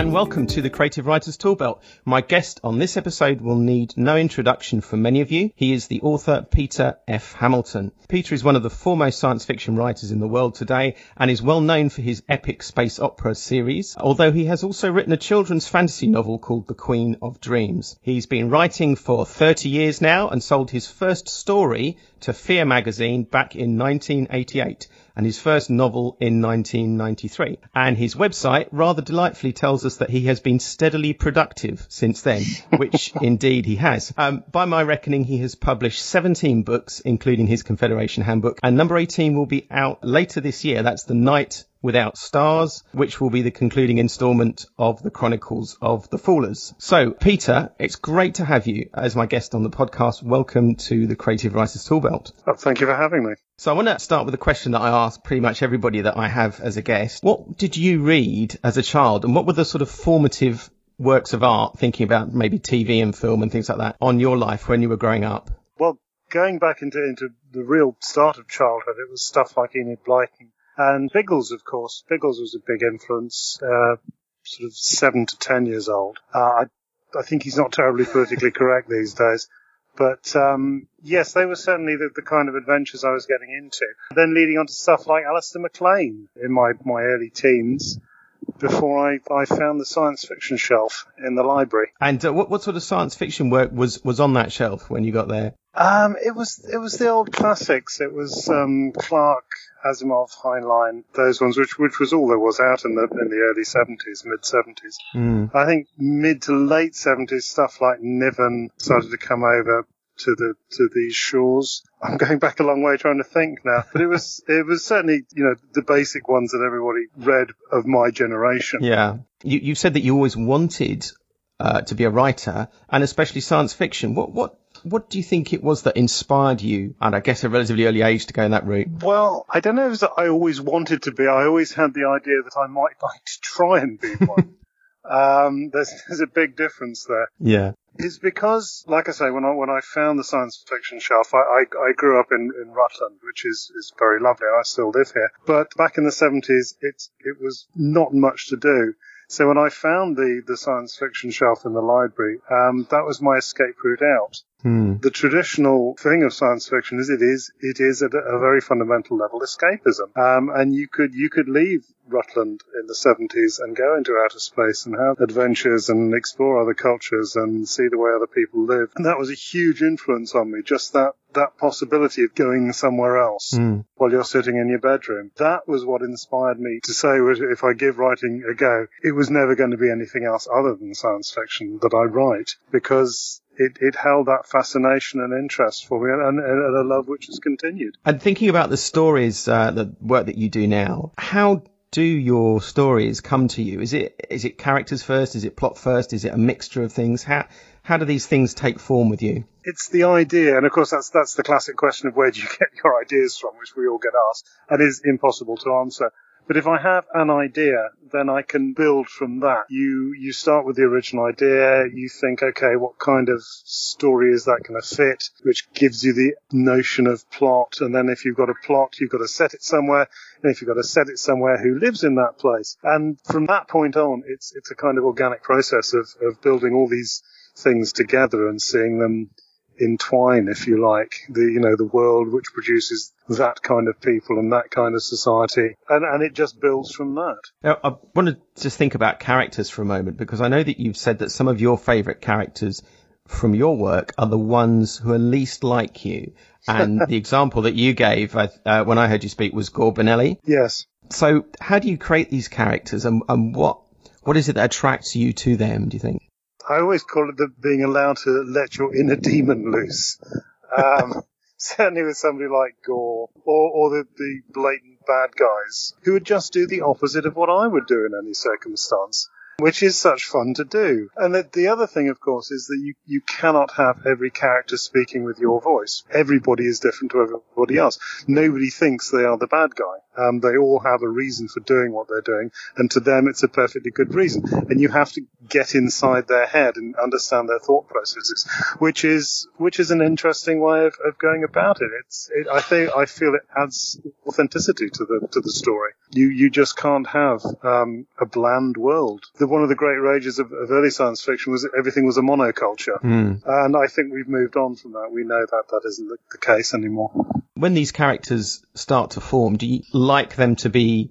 and welcome to the Creative Writers Toolbelt. My guest on this episode will need no introduction for many of you. He is the author Peter F. Hamilton. Peter is one of the foremost science fiction writers in the world today and is well known for his epic space opera series, although he has also written a children's fantasy novel called The Queen of Dreams. He's been writing for 30 years now and sold his first story to Fear magazine back in 1988 and his first novel in 1993. And his website rather delightfully tells us that he has been steadily productive since then, which indeed he has. Um, by my reckoning, he has published 17 books, including his Confederation Handbook, and number 18 will be out later this year. That's The Night Without Stars, which will be the concluding installment of the Chronicles of the Fallers. So, Peter, it's great to have you as my guest on the podcast. Welcome to the Creative Writers Toolbelt. Oh, thank you for having me. So I want to start with a question that I ask pretty much everybody that I have as a guest. What did you read as a child and what were the sort of formative works of art, thinking about maybe TV and film and things like that, on your life when you were growing up? Well, going back into, into the real start of childhood, it was stuff like Enid Blyton and Biggles, of course. Biggles was a big influence, uh, sort of seven to ten years old. Uh, I, I think he's not terribly politically correct these days. But um, yes, they were certainly the, the, kind of adventures I was getting into. Then leading on to stuff like Alistair MacLean in my, my early teens before I, I found the science fiction shelf in the library. And uh, what, what sort of science fiction work was, was on that shelf when you got there? Um, it was it was the old classics. It was um, Clarke, Asimov, Heinlein, those ones, which which was all there was out in the in the early seventies, mid seventies. Mm. I think mid to late seventies stuff like Niven started to come over to the to these shores. I'm going back a long way trying to think now, but it was it was certainly you know the basic ones that everybody read of my generation. Yeah, you you said that you always wanted uh, to be a writer, and especially science fiction. What what what do you think it was that inspired you, and I guess a relatively early age, to go in that route? Well, I don't know if that I always wanted to be. I always had the idea that I might like to try and be one. um, there's, there's a big difference there. Yeah. It's because, like I say, when I when I found the science fiction shelf, I, I, I grew up in, in Rutland, which is, is very lovely. I still live here. But back in the 70s, it it was not much to do. So when I found the, the science fiction shelf in the library, um, that was my escape route out. Hmm. The traditional thing of science fiction is it is it is at a very fundamental level escapism, um, and you could you could leave Rutland in the 70s and go into outer space and have adventures and explore other cultures and see the way other people live, and that was a huge influence on me. Just that that possibility of going somewhere else mm. while you're sitting in your bedroom. That was what inspired me to say if I give writing a go, it was never going to be anything else other than science fiction that I write because it, it held that fascination and interest for me and, and, and a love which has continued. And thinking about the stories, uh, the work that you do now, how do your stories come to you? Is it is it characters first? Is it plot first? Is it a mixture of things? How how do these things take form with you? It's the idea, and of course that's that's the classic question of where do you get your ideas from, which we all get asked, and is impossible to answer. But if I have an idea, then I can build from that. You you start with the original idea. You think, okay, what kind of story is that going to fit? Which gives you the notion of plot. And then if you've got a plot, you've got to set it somewhere. And if you've got to set it somewhere, who lives in that place? And from that point on, it's it's a kind of organic process of of building all these things together and seeing them entwine, if you like, the you know the world which produces that kind of people and that kind of society, and and it just builds from that. Now, I want to just think about characters for a moment because I know that you've said that some of your favourite characters from your work are the ones who are least like you. And the example that you gave uh, when I heard you speak was Gore Burnelli. Yes. So, how do you create these characters, and, and what what is it that attracts you to them? Do you think? I always call it the being allowed to let your inner demon loose. Um, certainly with somebody like Gore or, or the, the blatant bad guys who would just do the opposite of what I would do in any circumstance which is such fun to do. And the, the, other thing, of course, is that you, you cannot have every character speaking with your voice. Everybody is different to everybody else. Nobody thinks they are the bad guy. Um, they all have a reason for doing what they're doing, and to them, it's a perfectly good reason. And you have to get inside their head and understand their thought processes, which is which is an interesting way of, of going about it. It's it, I think I feel it adds authenticity to the to the story. You you just can't have um, a bland world. The, one of the great rages of, of early science fiction was that everything was a monoculture, Mm. and I think we've moved on from that. We know that that isn't the, the case anymore. When these characters start to form, do you like them to be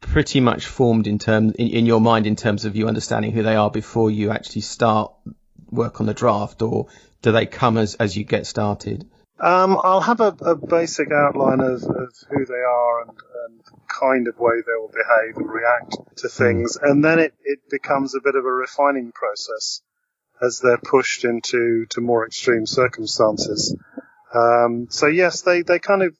pretty much formed in terms in, in your mind in terms of you understanding who they are before you actually start work on the draft, or do they come as as you get started? Um, I'll have a, a basic outline of, of who they are and, and kind of way they will behave and react to things, and then it, it becomes a bit of a refining process as they're pushed into to more extreme circumstances. Um, so yes, they, they kind of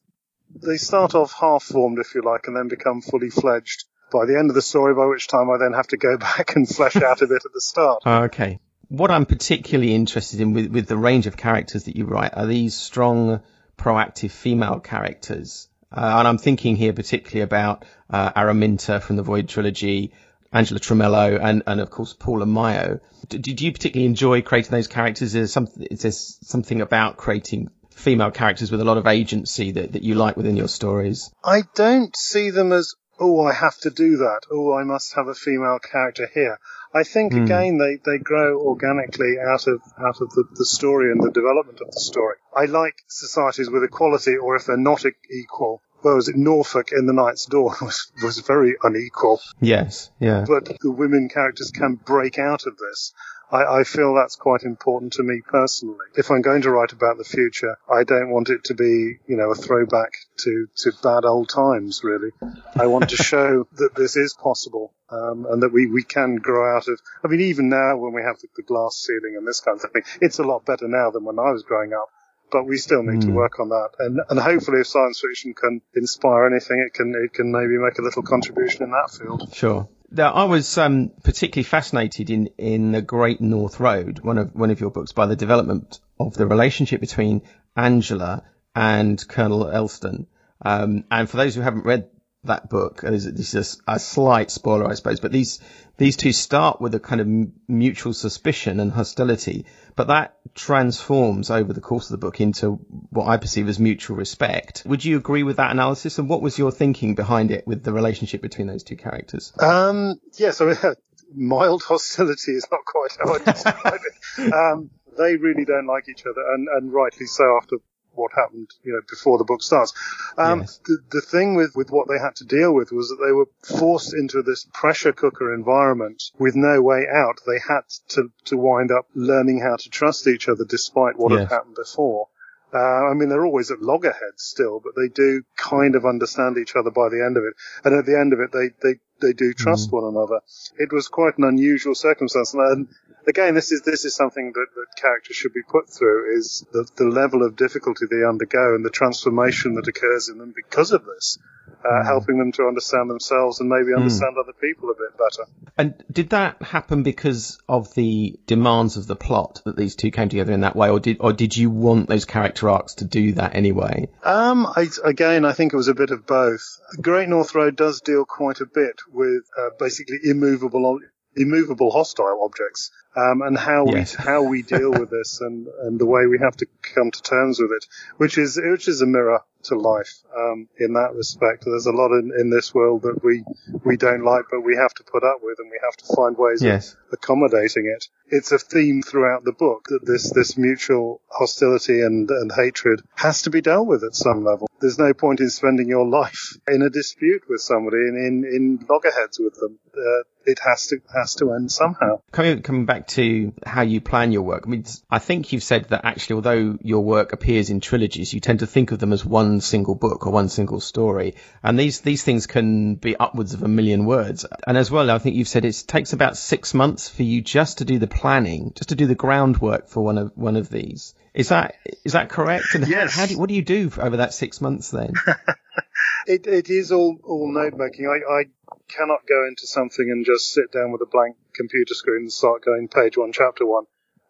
they start off half formed, if you like, and then become fully fledged by the end of the story. By which time I then have to go back and flesh out a bit at the start. Okay. What I'm particularly interested in with, with the range of characters that you write are these strong, proactive female characters. Uh, and I'm thinking here particularly about uh, Araminta from the Void trilogy, Angela Tramelo, and, and of course Paula Myo. D- did you particularly enjoy creating those characters? Is there, is there something about creating female characters with a lot of agency that, that you like within your stories? I don't see them as, oh, I have to do that. Oh, I must have a female character here. I think Hmm. again they, they grow organically out of out of the, the story and the development of the story. I like societies with equality, or if they're not equal. Well, was it Norfolk in The Night's Dawn was was very unequal, Yes, yeah. but the women characters can break out of this. I, I feel that's quite important to me personally. If I'm going to write about the future, I don't want it to be, you know, a throwback to, to bad old times, really. I want to show that this is possible, um, and that we, we can grow out of, I mean, even now when we have the, the glass ceiling and this kind of thing, it's a lot better now than when I was growing up. But we still need to Mm. work on that, and and hopefully, if science fiction can inspire anything, it can it can maybe make a little contribution in that field. Sure. Now, I was um, particularly fascinated in, in the Great North Road, one of one of your books, by the development of the relationship between Angela and Colonel Elston. Um, and for those who haven't read that book, this this is a, a slight spoiler, I suppose, but these these two start with a kind of mutual suspicion and hostility, but that transforms over the course of the book into what I perceive as mutual respect. Would you agree with that analysis? And what was your thinking behind it with the relationship between those two characters? Um, yes, I mean, mild hostility is not quite how I describe it. Um, they really don't like each other, and, and rightly so after what happened, you know, before the book starts. Um, Yes. the, the thing with, with what they had to deal with was that they were forced into this pressure cooker environment with no way out. They had to, to wind up learning how to trust each other despite what Yes. had happened before. Uh, I mean, they're always at loggerheads still, but they do kind of understand each other by the end of it. And at the end of it, they, they, they do trust one another. It was quite an unusual circumstance. And again, this is, this is something that, that characters should be put through is the, the level of difficulty they undergo and the transformation that occurs in them because of this, uh, helping them to understand themselves and maybe understand other people a bit better. And did that happen because of the demands of the plot that these two came together in that way, or did or did you want those character arcs to do that anyway? Um, I, again, I think it was a bit of both. Great North Road does deal quite a bit with uh, basically immovable, immovable hostile objects, um, and how Yes. we how we deal with this, and, and the way we have to come to terms with it, which is which is a mirror to life um, in that respect. There's a lot in, in this world that we we don't like, but we have to put up with, and we have to find ways Yes. of accommodating it. It's a theme throughout the book that this this mutual hostility and, and hatred has to be dealt with at some level. There's no point in spending your life in a dispute with somebody in in, in loggerheads with them. Uh, it has to has to end somehow. Coming coming back to how you plan your work, I mean, I think you've said that actually, although your work appears in trilogies, you tend to think of them as one single book or one single story, and these these things can be upwards of a million words. And as well, I think you've said it takes about six months for you just to do the planning, just to do the groundwork for one of one of these. Is that is that correct? And how- Yes. how, do what do you do over that six months then? It it is all all note making. I, I cannot go into something and just sit down with a blank computer screen and start going page one, chapter one.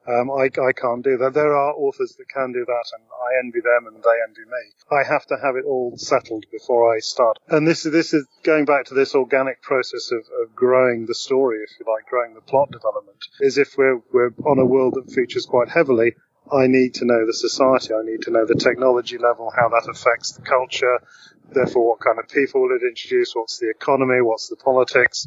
Um, I, I can't do that. There are authors that can do that, and I envy them, and they envy me. I have to have it all settled before I start. And this is this is going back to this organic process of, of growing the story, if you like, growing the plot development. Is if we're we're on a world that features quite heavily. I need to know the society. I need to know the technology level, how that affects the culture. Therefore, what kind of people will it introduce? What's the economy? What's the politics?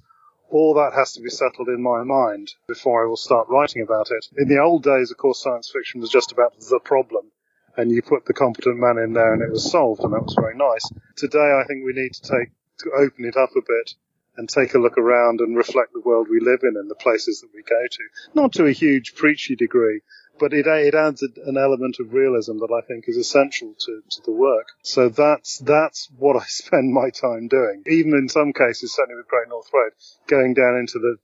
all that has to be settled in my mind before I will start writing about it. In the old days, of course, science fiction was just about the problem, and you put the competent man in there and it was solved, and that was very nice. Today, I think we need to take to open it up a bit and take a look around and reflect the world we live in and the places that we go to. Not to a huge preachy degree, but it, it adds an element of realism that I think is essential to, to the work. So that's, that's what I spend my time doing. Even in some cases, certainly with Great North Road, going down into the,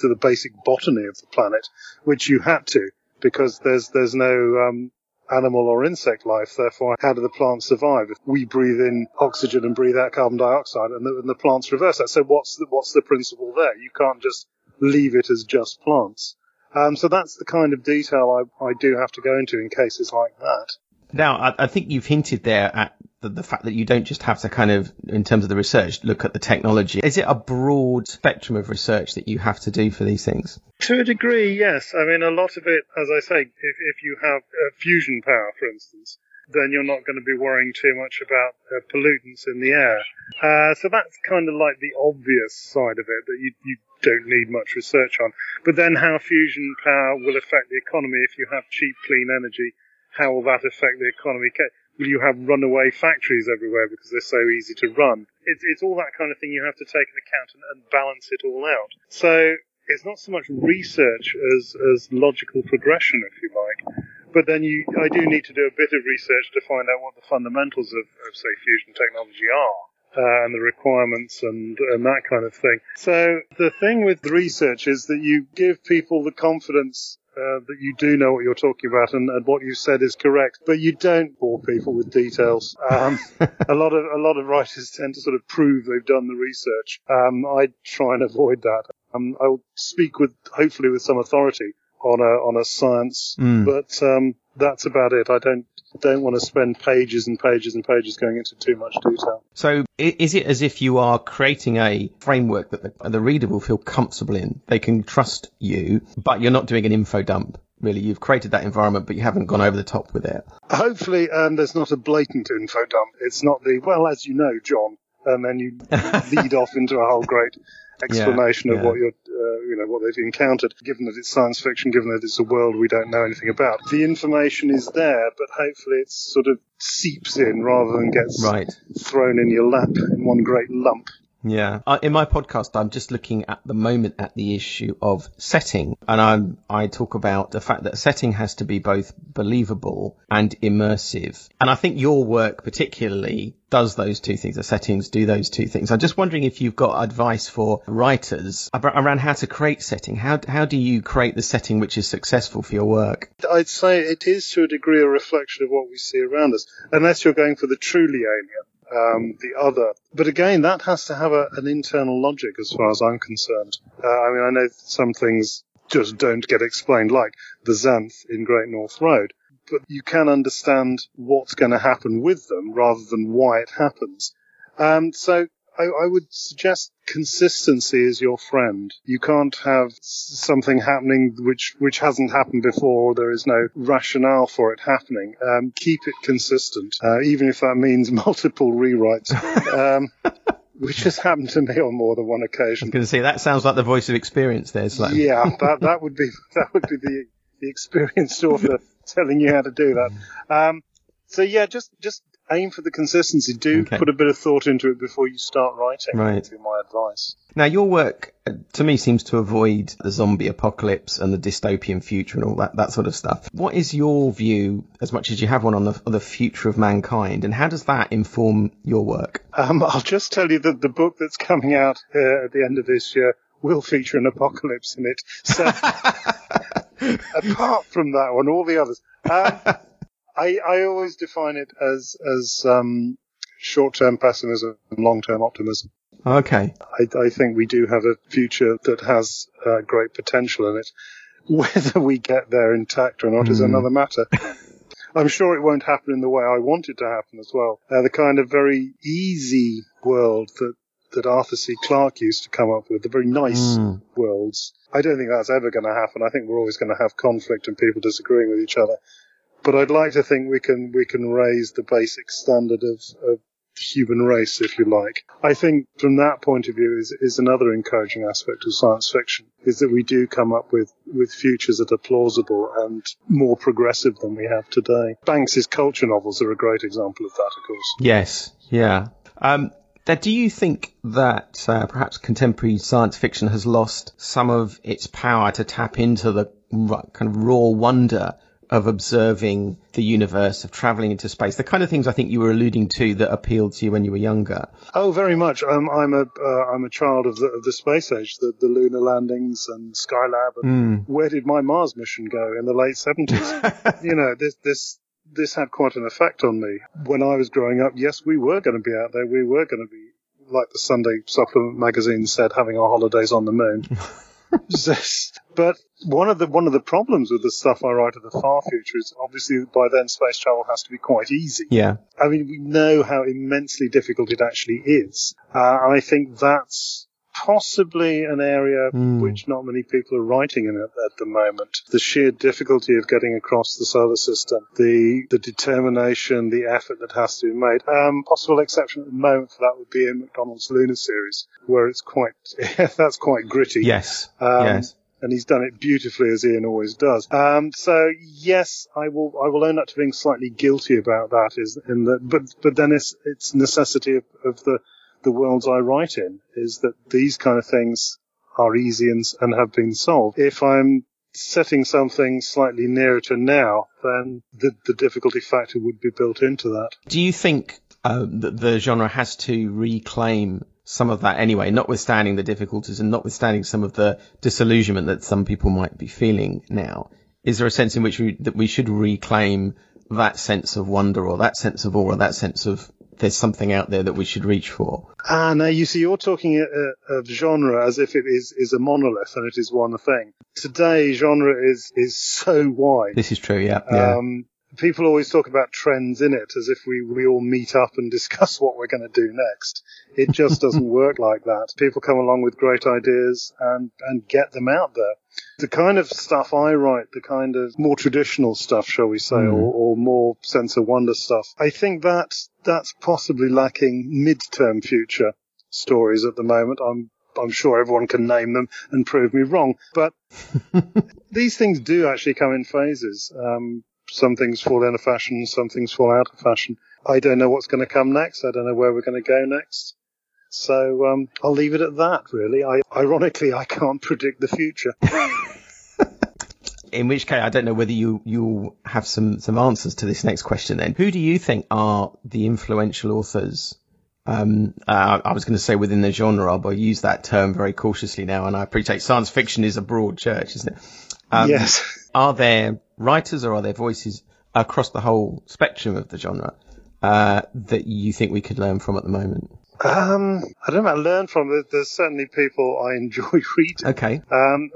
to the basic botany of the planet, which you had to because there's, there's no, um, animal or insect life. Therefore, how do the plants survive? If we breathe in oxygen and breathe out carbon dioxide, and the, and the plants reverse that. So what's the, what's the principle there? You can't just leave it as just plants. Um, so that's the kind of detail I, I do have to go into in cases like that. Now, I, I think you've hinted there at the, the, fact that you don't just have to kind of, in terms of the research, look at the technology. Is it a broad spectrum of research that you have to do for these things? To a degree, yes. I mean, a lot of it, as I say, if, if you have uh, fusion power, for instance, then you're not going to be worrying too much about uh, pollutants in the air. Uh, so that's kind of like the obvious side of it that you, you don't need much research on. But then how fusion power will affect the economy if you have cheap, clean energy, how will that affect the economy? Will you have runaway factories everywhere because they're so easy to run? It's, it's all that kind of thing you have to take into account and, and balance it all out. So it's not so much research as, as logical progression, if you like. But then you, I do need to do a bit of research to find out what the fundamentals of, of say, fusion technology are. Uh, and the requirements and, and that kind of thing. So the thing with research is that you give people the confidence uh, that you do know what you're talking about and, and, what you've said is correct, but you don't bore people with details. Um, a lot of a lot of writers tend to sort of prove they've done the research. Um, I try and avoid that. Um, I'll speak with hopefully with some authority on a on a science, mm. but um, that's about it. I don't don't want to spend pages and pages and pages going into too much detail. So, is it as if you are creating a framework that the, the reader will feel comfortable in? They can trust you, but you're not doing an info dump. Really, you've created that environment, but you haven't gone over the top with it. Hopefully, um, there's not a blatant info dump. It's not the well, as you know, John, and then you lead off into a whole great explanation yeah, of what you're, uh, you know, what they've encountered. Given that it's science fiction, given that it's a world we don't know anything about, the information is there, but hopefully it sort of seeps in rather than gets right. thrown in your lap in one great lump. Yeah. In my podcast, I'm just looking at the moment at the issue of setting. And I'm, I talk about the fact that setting has to be both believable and immersive. And I think your work particularly does those two things. The settings do those two things. I'm just wondering if you've got advice for writers around how to create setting. How, how do you create the setting which is successful for your work? I'd say it is to a degree a reflection of what we see around us, unless you're going for the truly alien um, the other. But again, that has to have a, an internal logic as far as I'm concerned. Uh, I mean, I know some things just don't get explained, like the Zanth in Great North Road. But you can understand what's going to happen with them rather than why it happens. Um, so I, I, would suggest consistency is your friend. You can't have something happening which which hasn't happened before, there is no rationale for it happening. Um, keep it consistent, uh, even if that means multiple rewrites. Um, which has happened to me on more than one occasion. I was going to say that sounds like the voice of experience there. Like... Yeah, that that would be that would be the the experienced author telling you how to do that. Um, so yeah, just just aim for the consistency. Do okay. put a bit of thought into it before you start writing. Right. Would be my advice. Now, your work uh, to me seems to avoid the zombie apocalypse and the dystopian future and all that that sort of stuff. What is your view, as much as you have one, on the, on the future of mankind, and how does that inform your work? Um, I'll just tell you that the book that's coming out uh, at the end of this year will feature an apocalypse in it. So, apart from that one, all the others. Um, I, I always define it as as um, short-term pessimism and long-term optimism. Okay. I, I, think we do have a future that has uh, great potential in it. Whether we get there intact or not mm. is hmm. another matter. I'm sure it won't happen in the way I want it to happen as well. Uh, the kind of very easy world that that Arthur C. Clarke used to come up with, the very nice mm. worlds. I don't think that's ever going to happen. I think we're always going to have conflict and people disagreeing with each other. But I'd like to think we can we can raise the basic standard of, of human race, if you like. I think from that point of view is, is another encouraging aspect of science fiction, is that we do come up with, with futures that are plausible and more progressive than we have today. Banks's culture novels are a great example of that, of course. Yes, yeah. Um, do you think that uh, perhaps contemporary science fiction has lost some of its power to tap into the kind of raw wonder of observing the universe, of traveling into space, the kind of things I think you were alluding to that appealed to you when you were younger. Oh, very much. Um, I'm a am uh, a child of the of the space age, the, the lunar landings and Skylab. And mm. Where did my Mars mission go in the late seventies? you know, this this this had quite an effect on me. When I was growing up, yes, we were going to be out there. We were going to be, like the Sunday supplement magazine said, having our holidays on the moon. but one of the one of the problems with the stuff I write of the far future is obviously by then space travel has to be quite easy. Yeah. I mean, we know how immensely difficult it actually is. Uh, I think that's possibly an area mm. which not many people are writing in at, at, the moment. The sheer difficulty of getting across the solar system, the the determination, the effort that has to be made. Um, possible exception at the moment for that would be Ian McDonald's Luna series, where it's quite that's quite gritty. Yes. Um, yes and he's done it beautifully as Ian always does. Um, so yes, I will I will own up to being slightly guilty about that. Is in that, but but then it's it's necessity of, of the the worlds I write in is that these kind of things are easy and, and have been solved. If I'm setting something slightly nearer to now, then the, the difficulty factor would be built into that. Do you think uh, that the genre has to reclaim some of that anyway, notwithstanding the difficulties and notwithstanding some of the disillusionment that some people might be feeling now? Is there a sense in which we, that we should reclaim that sense of wonder or that sense of awe or that sense of there's something out there that we should reach for. Ah, now you see, you're talking uh, of genre as if it is, is a monolith and it is one thing. Today, genre is, is so wide. This is true, yeah. yeah. People always talk about trends in it as if we, we all meet up and discuss what we're going to do next. It just doesn't work like that. People come along with great ideas and, and get them out there. The kind of stuff I write, the kind of more traditional stuff, shall we say, mm. or, or more sense of wonder stuff, I think that that's possibly lacking mid-term future stories at the moment. I'm I'm sure everyone can name them and prove me wrong, but these things do actually come in phases. Um, some things fall into fashion, some things fall out of fashion. I don't know what's going to come next. I don't know where we're going to go next. So um, I'll leave it at that. Really, I, ironically, I can't predict the future. In which case, I don't know whether you you have some some answers to this next question. Then, who do you think are the influential authors? Um, uh, I was going to say within the genre, but I use that term very cautiously now, and I appreciate science fiction is a broad church, isn't it? Um, yes. Are there writers or are there voices across the whole spectrum of the genre uh, that you think we could learn from at the moment? Um, I don't know about learn from. There's certainly people I enjoy reading. Okay. Um,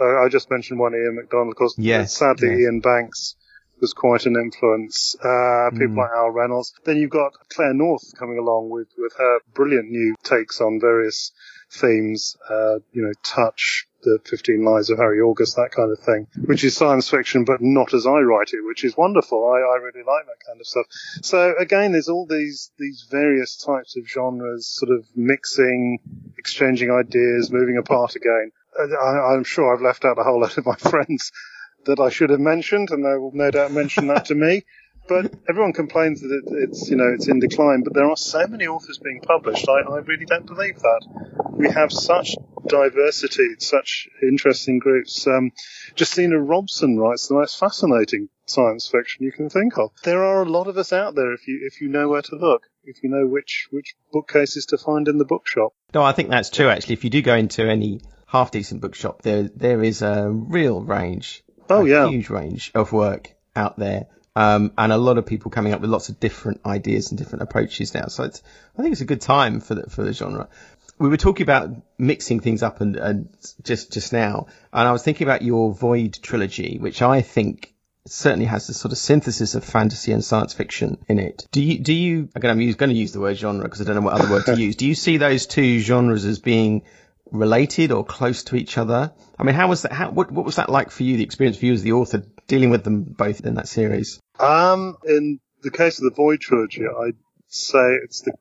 I just mentioned one Ian McDonald, of course. Yes. Sadly, yes. Iain Banks was quite an influence. Uh, people mm. like Al Reynolds. Then you've got Claire North coming along with, with her brilliant new takes on various themes, uh, you know, touch, the 15 Lives of Harry August, that kind of thing, which is science fiction, but not as I write it, which is wonderful. I, I really like that kind of stuff. So again, there's all these, these various types of genres sort of mixing, exchanging ideas, moving apart again. I, I'm sure I've left out a whole lot of my friends that I should have mentioned, and they will no doubt mention that to me. But everyone complains that it, it's you know it's in decline. But there are so many authors being published. I, I really don't believe that. We have such diversity, such interesting groups. Um, Justina Robson writes the most fascinating science fiction you can think of. There are a lot of us out there if you if you know where to look, if you know which which bookcases to find in the bookshop. No, I think that's true. Actually, if you do go into any half decent bookshop, there there is a real range. Oh yeah, huge range of work out there um, and a lot of people coming up with lots of different ideas and different approaches now. So it's, I think it's a good time for the, for the genre. we were talking about mixing things up and, and just just now, and I was thinking about your Void trilogy, which I think certainly has this sort of synthesis of fantasy and science fiction in it. Do you, do you, again, I'm going to use the word genre because I don't know what other word to use. Do you see those two genres as being related or close to each other? I mean, how was that, how, what, what was that like for you, the experience for you as the author dealing with them both in that series? Um, in the case of the Void trilogy, I'd say it's the,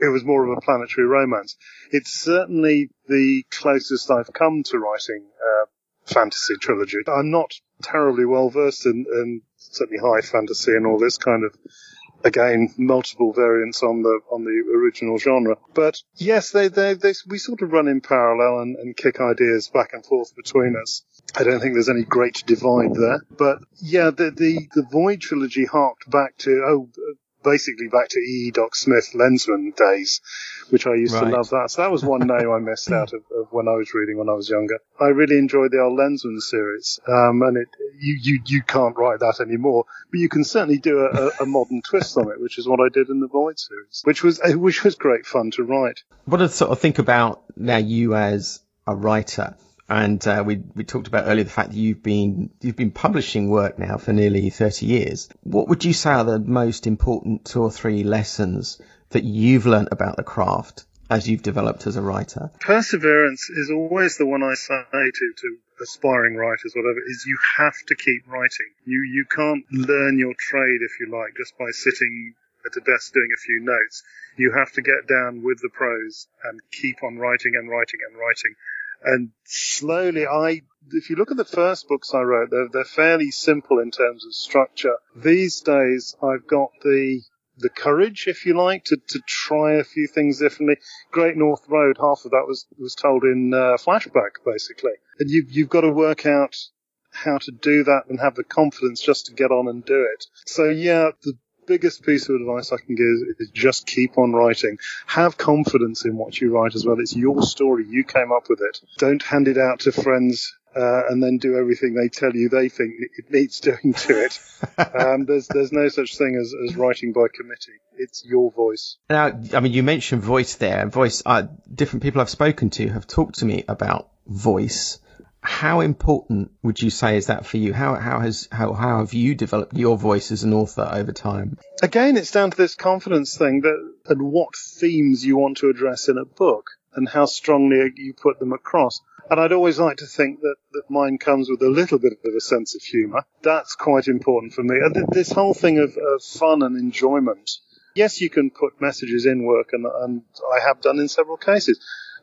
it was more of a planetary romance. It's certainly the closest I've come to writing, a fantasy trilogy. I'm not terribly well versed in, in certainly high fantasy and all this kind of again multiple variants on the on the original genre. But yes, they they, they we sort of run in parallel and, and kick ideas back and forth between us. I don't think there's any great divide there. But yeah, the the, the Void trilogy harked back to oh basically back to E. Doc Smith Lensman days, which I used right. to love that. So that was one name I missed out of, of, when I was reading when I was younger. I really enjoyed the old Lensman series, um, and it you, you you can't write that anymore, but you can certainly do a, a, modern twist on it, which is what I did in the Void series, which was which was great fun to write. What to sort of think about now you as a writer? And uh, we we talked about earlier the fact that you've been you've been publishing work now for nearly thirty years. What would you say are the most important two or three lessons that you've learnt about the craft as you've developed as a writer? Perseverance is always the one I say to to aspiring writers, whatever. Is you have to keep writing. You you can't learn your trade if you like just by sitting at a desk doing a few notes. You have to get down with the prose and keep on writing and writing and writing and slowly I, if you look at the first books I wrote, they're, they're fairly simple in terms of structure. These days I've got the, the courage, if you like, to, to try a few things differently. Great North Road, half of that was, was told in uh, flashback, basically. And you've you've got to work out how to do that and have the confidence just to get on and do it. So yeah, the biggest piece of advice I can give is just keep on writing. Have confidence in what you write as well. It's your story. You came up with it. Don't hand it out to friends uh, and then do everything they tell you they think it needs doing to it. um, there's there's no such thing as, as writing by committee. It's your voice. Now, I mean, you mentioned voice there. Voice. Uh, different people I've spoken to have talked to me about voice how important would you say is that for you? How how has how how have you developed your voice as an author over time? Again, it's down to this confidence thing that and what themes you want to address in a book and how strongly you put them across. And I'd always like to think that, that mine comes with a little bit of a sense of humour. That's quite important for me. And this whole thing of, of fun and enjoyment. Yes, you can put messages in work, and, and I have done in several cases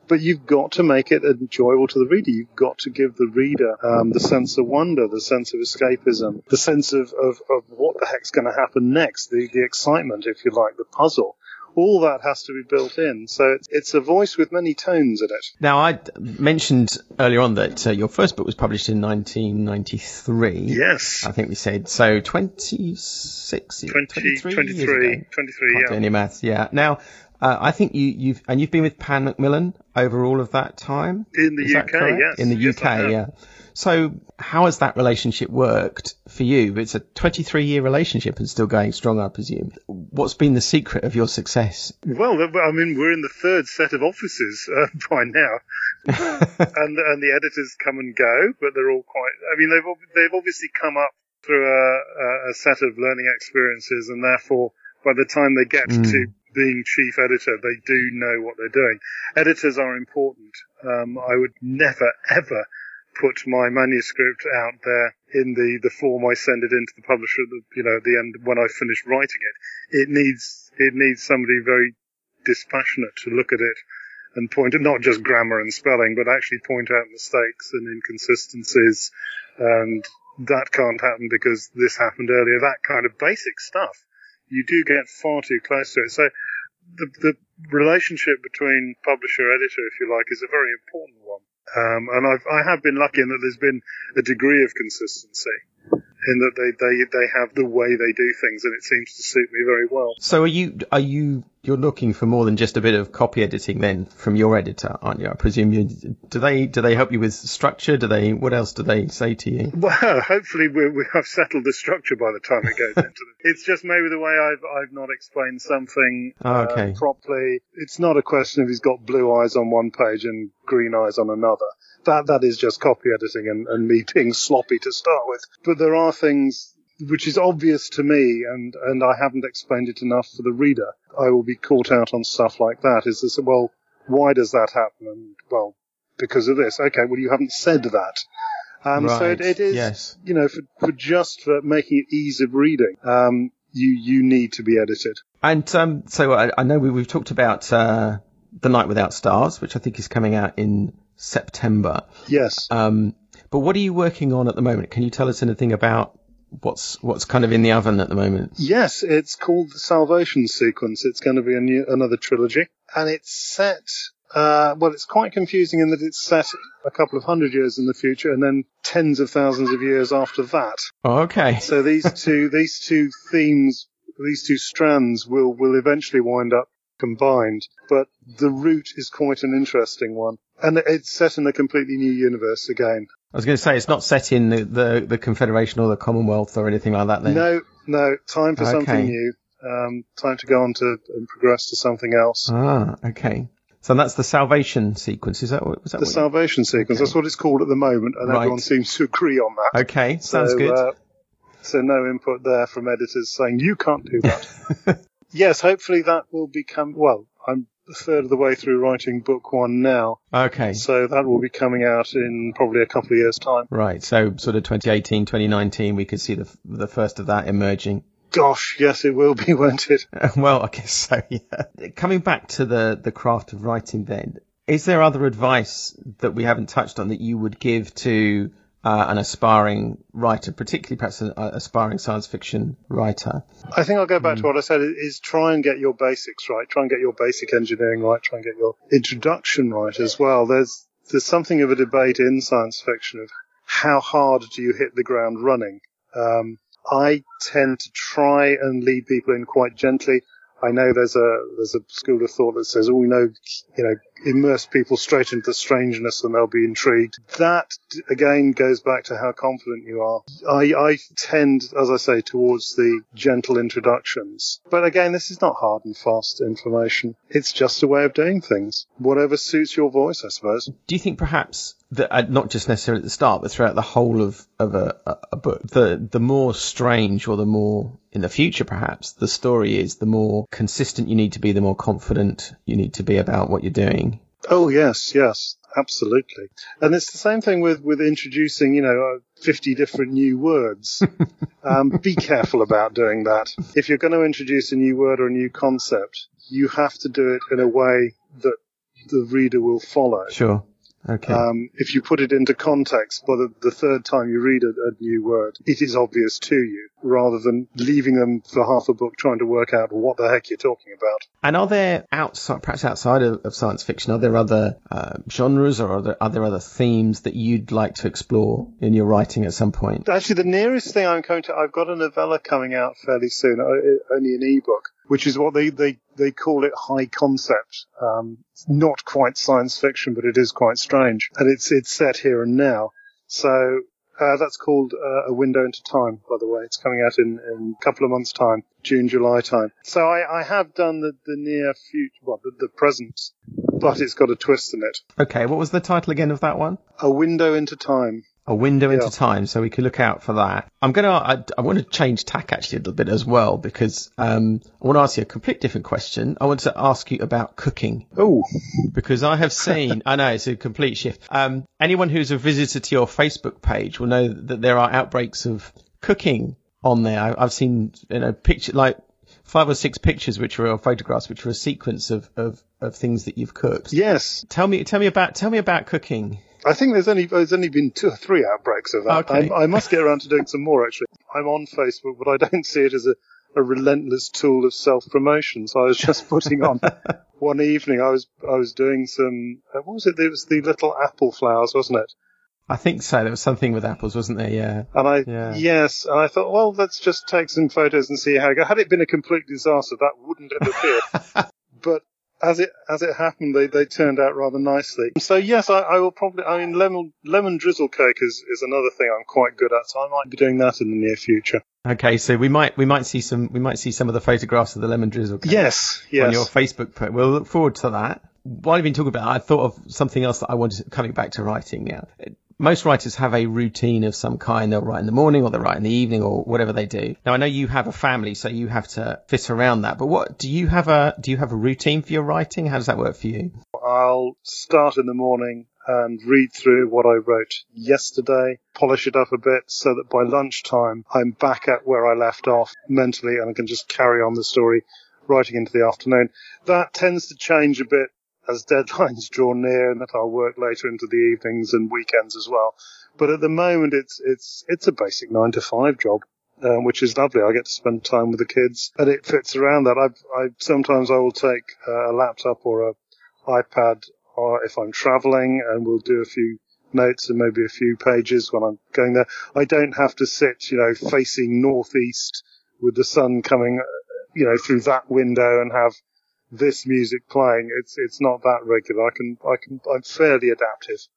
but you've got to make it enjoyable to the reader. You've got to give the reader um, the sense of wonder, the sense of escapism, the sense of, of, of what the heck's going to happen next, the, the excitement, if you like, the puzzle all that has to be built in. So it's, it's, a voice with many tones in it. Now, I mentioned earlier on that uh, your first book was published in 1993. Yes. I think we said. So 26, 20, 23, 23, 23 Can't yeah. any maths, yeah. Now, uh, I think you, you've and you've been with Pan Macmillan over all of that time. In the Is UK, yes. In the yes, UK, yeah. So how has that relationship worked for you? It's a 23 year relationship and still going strong, I presume. What's been the secret of your success? Well, I mean, we're in the third set of offices uh, by now, and and the editors come and go, but they're all quite. I mean, they've they've obviously come up through a, a set of learning experiences, and therefore, by the time they get mm. to being chief editor, they do know what they're doing. Editors are important. Um, I would never ever put my manuscript out there in the, the form I send it into the publisher, you know, at the end when I finish writing it. It needs, it needs somebody very dispassionate to look at it and point at not just grammar and spelling, but actually point out mistakes and inconsistencies. And that can't happen because this happened earlier. That kind of basic stuff you do get far too close to it. So the, the relationship between publisher editor, if you like, is a very important one. Um, and I've, I have been lucky in that there's been a degree of consistency in that they, they, they have the way they do things and it seems to suit me very well. So are you, are you you're looking for more than just a bit of copy editing then from your editor, aren't you? I presume you do they do they help you with structure? Do they what else do they say to you? Well, hopefully we, we have settled the structure by the time it goes into it. It's just maybe the way I've I've not explained something Oh, okay. uh, properly. It's not a question of he's got blue eyes on one page and green eyes on another. That that is just copy editing and, and me being sloppy to start with. But there are things which is obvious to me and, and I haven't explained it enough for the reader. I will be caught out on stuff like that. Is this well, why does that happen? And well, because of this. Okay, well you haven't said that. Um, so it, Right, it is, yes. you know, for, for just for making it ease of reading, um, you you need to be edited. And um, so I, I know we, we've talked about uh, the Night Without Stars, which I think is coming out in September. Yes. Um, but what are you working on at the moment? Can you tell us anything about what's what's kind of in the oven at the moment? Yes, it's called the Salvation Sequence. It's going to be a new, another trilogy, and it's set. Uh, well, it's quite confusing in that it's set a couple of hundred years in the future, and then tens of thousands of years after that. Oh, okay. So these two, these two themes, these two strands will will eventually wind up combined. But the route is quite an interesting one, and it's set in a completely new universe again. I was going to say it's not set in the, the, the Confederation or the Commonwealth or anything like that. Then No, no, time for Okay. something new. Um, time to go on to and progress to something else. Ah, okay. So that's the salvation sequence. Is that what was that? The salvation sequence. That's what it's called at the moment, and Right. everyone seems to agree on that. okay, sounds so, good. Uh, so no input there from editors saying you can't do that. yes, hopefully that will become. Well, I'm a third of the way through writing book one now, okay. so that will be coming out in probably a couple of years' time. Right. So sort of 2018, 2019, we could see the the first of that emerging. Gosh, yes, it will be, won't it? well, I guess so. Yeah. Coming back to the the craft of writing, then, is there other advice that we haven't touched on that you would give to uh, an aspiring writer, particularly perhaps an uh, aspiring science fiction writer? I think I'll go back to what I said: is try and get your basics right. Try and get your basic engineering right. Try and get your introduction right as well. There's there's something of a debate in science fiction of how hard do you hit the ground running. Um, I tend to try and lead people in quite gently. I know there's a there's a school of thought that says, oh, you know, you know, immerse people straight into the strangeness and they'll be intrigued. That again goes back to how confident you are. I, I tend, as I say, towards the gentle introductions. But again, this is not hard and fast information. It's just a way of doing things. Whatever suits your voice, I suppose. Do you think perhaps that uh, not just necessarily at the start, but throughout the whole of of a, a- a book, the the more strange or the more in the future perhaps the story is, the more consistent you need to be, the more confident you need to be about what you're doing. Oh yes, yes, absolutely. And it's the same thing with with introducing, you know, uh, fifty different new words. um, be careful about doing that. If you're going to introduce a new word or a new concept, you have to do it in a way that the reader will follow. Sure. Okay. Um, if you put it into context by the, the third time you read a, a new word, it is obvious to you, rather than leaving them for half a book trying to work out what the heck you're talking about. And are there outside, perhaps outside of, of science fiction, are there other uh, genres or are there, are there other themes that you'd like to explore in your writing at some point? Actually, the nearest thing I'm going to, I've got a novella coming out fairly soon, uh, only an ebook, which is what they, they, they call it high concept. Um, it's not quite science fiction, but it is quite strange. And it's, it's set here and now. So, uh, that's called uh, A Window into Time, by the way. It's coming out in, in a couple of months' time, June, July time. So I, I have done the, the near future, well, the, the present, but it's got a twist in it. Okay, what was the title again of that one? A Window into Time. A window into time, so we could look out for that. I'm gonna, I, I want to change tack actually a little bit as well because um, I want to ask you a complete different question. I want to ask you about cooking Oh, because I have seen, I know it's a complete shift. Um, anyone who's a visitor to your Facebook page will know that there are outbreaks of cooking on there. I, I've seen, you know, picture like five or six pictures which are or photographs which are a sequence of, of, of things that you've cooked. yes. Tell me, tell me about, tell me about cooking. I think there's only there's only been two or three outbreaks of that. Okay. I, I must get around to doing some more actually. I'm on Facebook, but I don't see it as a, a relentless tool of self promotion. So I was just putting on one evening. I was I was doing some uh, what was it? It was the little apple flowers, wasn't it? I think so. There was something with apples, wasn't there? Yeah. And I Yeah. yes, and I thought, well, let's just take some photos and see how it goes. Had it been a complete disaster, that wouldn't have appeared. but as it as it happened, they, they turned out rather nicely. So yes, I, I will probably. I mean, lemon lemon drizzle cake is, is another thing I'm quite good at. So I might be doing that in the near future. Okay, so we might we might see some we might see some of the photographs of the lemon drizzle cake Yes, yes. on your Facebook page. We'll look forward to that. While you've been talking about, it, I thought of something else that I wanted coming back to writing now. Most writers have a routine of some kind. They'll write in the morning or they'll write in the evening or whatever they do. Now I know you have a family, so you have to fit around that. But what do you have a do you have a routine for your writing? How does that work for you? I'll start in the morning and read through what I wrote yesterday, polish it up a bit so that by lunchtime I'm back at where I left off mentally and I can just carry on the story writing into the afternoon. That tends to change a bit as deadlines draw near and that I'll work later into the evenings and weekends as well. But at the moment it's, it's, it's a basic nine to five job. Um, which is lovely. I get to spend time with the kids, and it fits around that. I, I sometimes I will take uh, a laptop or a iPad or if I'm traveling and we'll do a few notes and maybe a few pages when I'm going there. I don't have to sit, you know, facing northeast with the sun coming, uh, you know, through that window and have this music playing. It's, it's not that regular. I can, I can, I'm fairly adaptive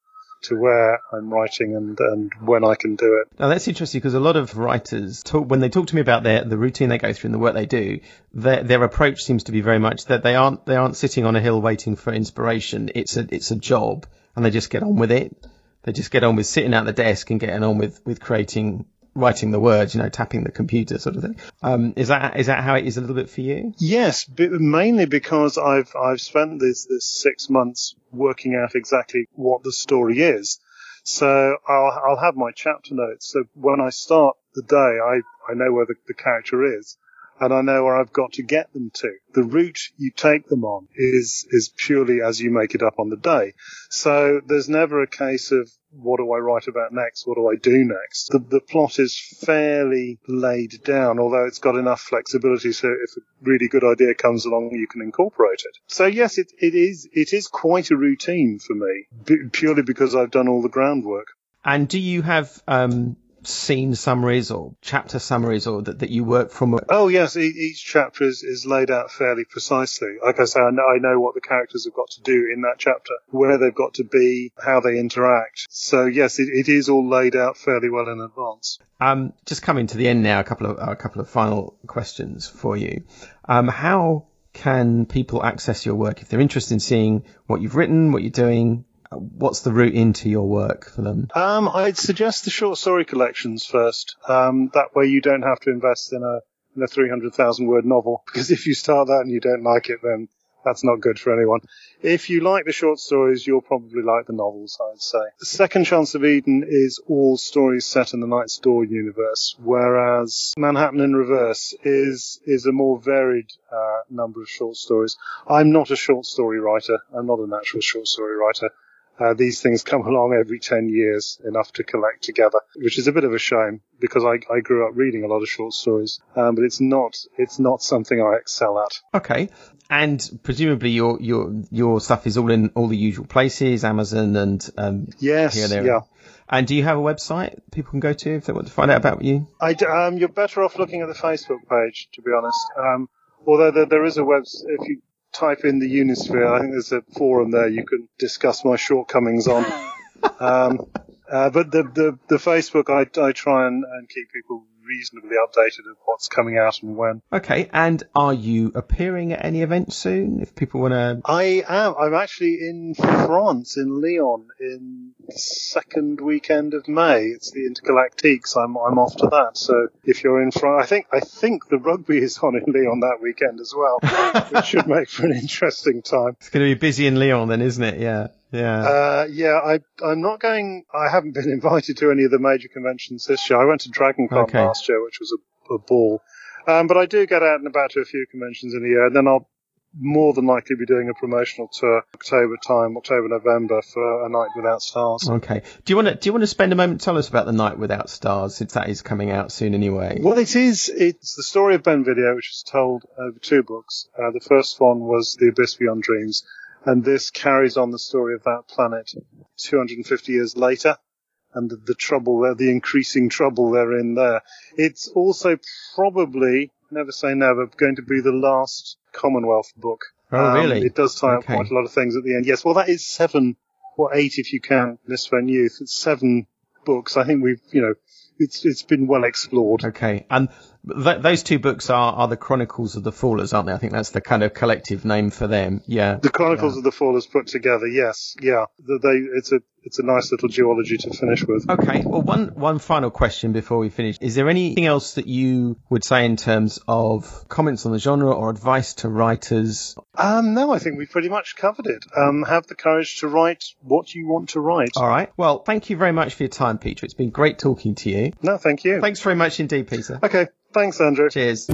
to where I'm writing and, and when I can do it. Now that's interesting because a lot of writers talk when they talk to me about their the routine they go through and the work they do, their their approach seems to be very much that they aren't they aren't sitting on a hill waiting for inspiration. It's a it's a job and they just get on with it. They just get on with sitting at the desk and getting on with with creating writing the words, you know, tapping the computer sort of thing. Um, is that is that how it is a little bit for you? Yes, mainly because I've I've spent this this six months working out exactly what the story is. So I'll I'll have my chapter notes. So when I start the day, I I know where the, the character is. And I know where I've got to get them to. The route you take them on is, is purely as you make it up on the day. So there's never a case of what do I write about next? What do I do next? The, the plot is fairly laid down, although it's got enough flexibility so if a really good idea comes along, you can incorporate it. So yes, it, it is, it is quite a routine for me, purely because I've done all the groundwork. And do you have um, scene summaries or chapter summaries or that, that you work from? Oh yes, e- each chapter is, is laid out fairly precisely. Like I say, I know, I know what the characters have got to do in that chapter, where they've got to be, how they interact. So yes, it, it is all laid out fairly well in advance. Um, just coming to the end now, a couple of a couple of final questions for you. Um, how can people access your work if they're interested in seeing what you've written, what you're doing? What's the route into your work for them? Um, I'd suggest the short story collections first. Um, that way you don't have to invest in a in a 300,000 word novel because if you start that and you don't like it, then that's not good for anyone. If you like the short stories, you'll probably like the novels, I'd say. The Second Chance of Eden is all stories set in the Night's Dawn universe, whereas Manhattan in Reverse is is a more varied uh, number of short stories. I'm not a short story writer. I'm not a natural short story writer. Uh, these things come along every 10 years, enough to collect together, which is a bit of a shame because I, I grew up reading a lot of short stories, um, but it's not, it's not something I excel at. Okay. And presumably your your your stuff is all in all the usual places, Amazon and um, Yes, here, there. yeah. And do you have a website people can go to if they want to find out about you? I d um, you're better off looking at the Facebook page, to be honest. Um, although there, there is a web, if you type in the Unisphere, I think there's a forum there you can discuss my shortcomings on. um, uh, but the, the, the Facebook, I, I try and, and keep people reasonably updated of what's coming out and when. Okay. And are you appearing at any event soon? If people want to. I am. I'm actually in France, in Lyon, in the second weekend of May. It's the Intergalactiques. I'm I'm off to that. So if you're in France, I think I think the rugby is on in Lyon that weekend as well, which should make for an interesting time. It's going to be busy in Lyon then, isn't it? Yeah. Yeah. Uh, yeah, I, I'm not going. I haven't been invited to any of the major conventions this year. I went to DragonCon Okay. last year, which was a, a ball. Um, but I do get out and about to a few conventions in a year, and then I'll more than likely be doing a promotional tour October time, October November for a night without stars. Okay. Do you want to do you want to spend a moment tell us about the Night Without Stars, since that is coming out soon anyway? Well, it is. It's the story of Bienvenido, which is told over two books. Uh, the first one was The Abyss Beyond Dreams, and this carries on the story of that planet 250 years later, and the, the trouble there, the increasing trouble they're in there. It's also probably, never say never, going to be the last Commonwealth book Oh, Um, really? It does tie Okay. up quite a lot of things at the end. Yes, well, that is seven or eight if you count Misspent Youth. It's seven books. I think we've, you know, it's it's been well explored. Okay, and th- those two books are, are the Chronicles of the Fallers, aren't they? I think that's the kind of collective name for them. Yeah. The Chronicles of the Fallers put together. Yes, yeah. The- They, it's a it's a nice little duology to finish with. Okay. Well, one one final question before we finish: Is there anything else that you would say in terms of comments on the genre or advice to writers? Um, no, I think we've pretty much covered it. Um, have the courage to write what you want to write. All right. Well, thank you very much for your time, Peter. It's been great talking to you. No, thank you. Thanks very much indeed, Peter. Okay, thanks, Andrew. Cheers.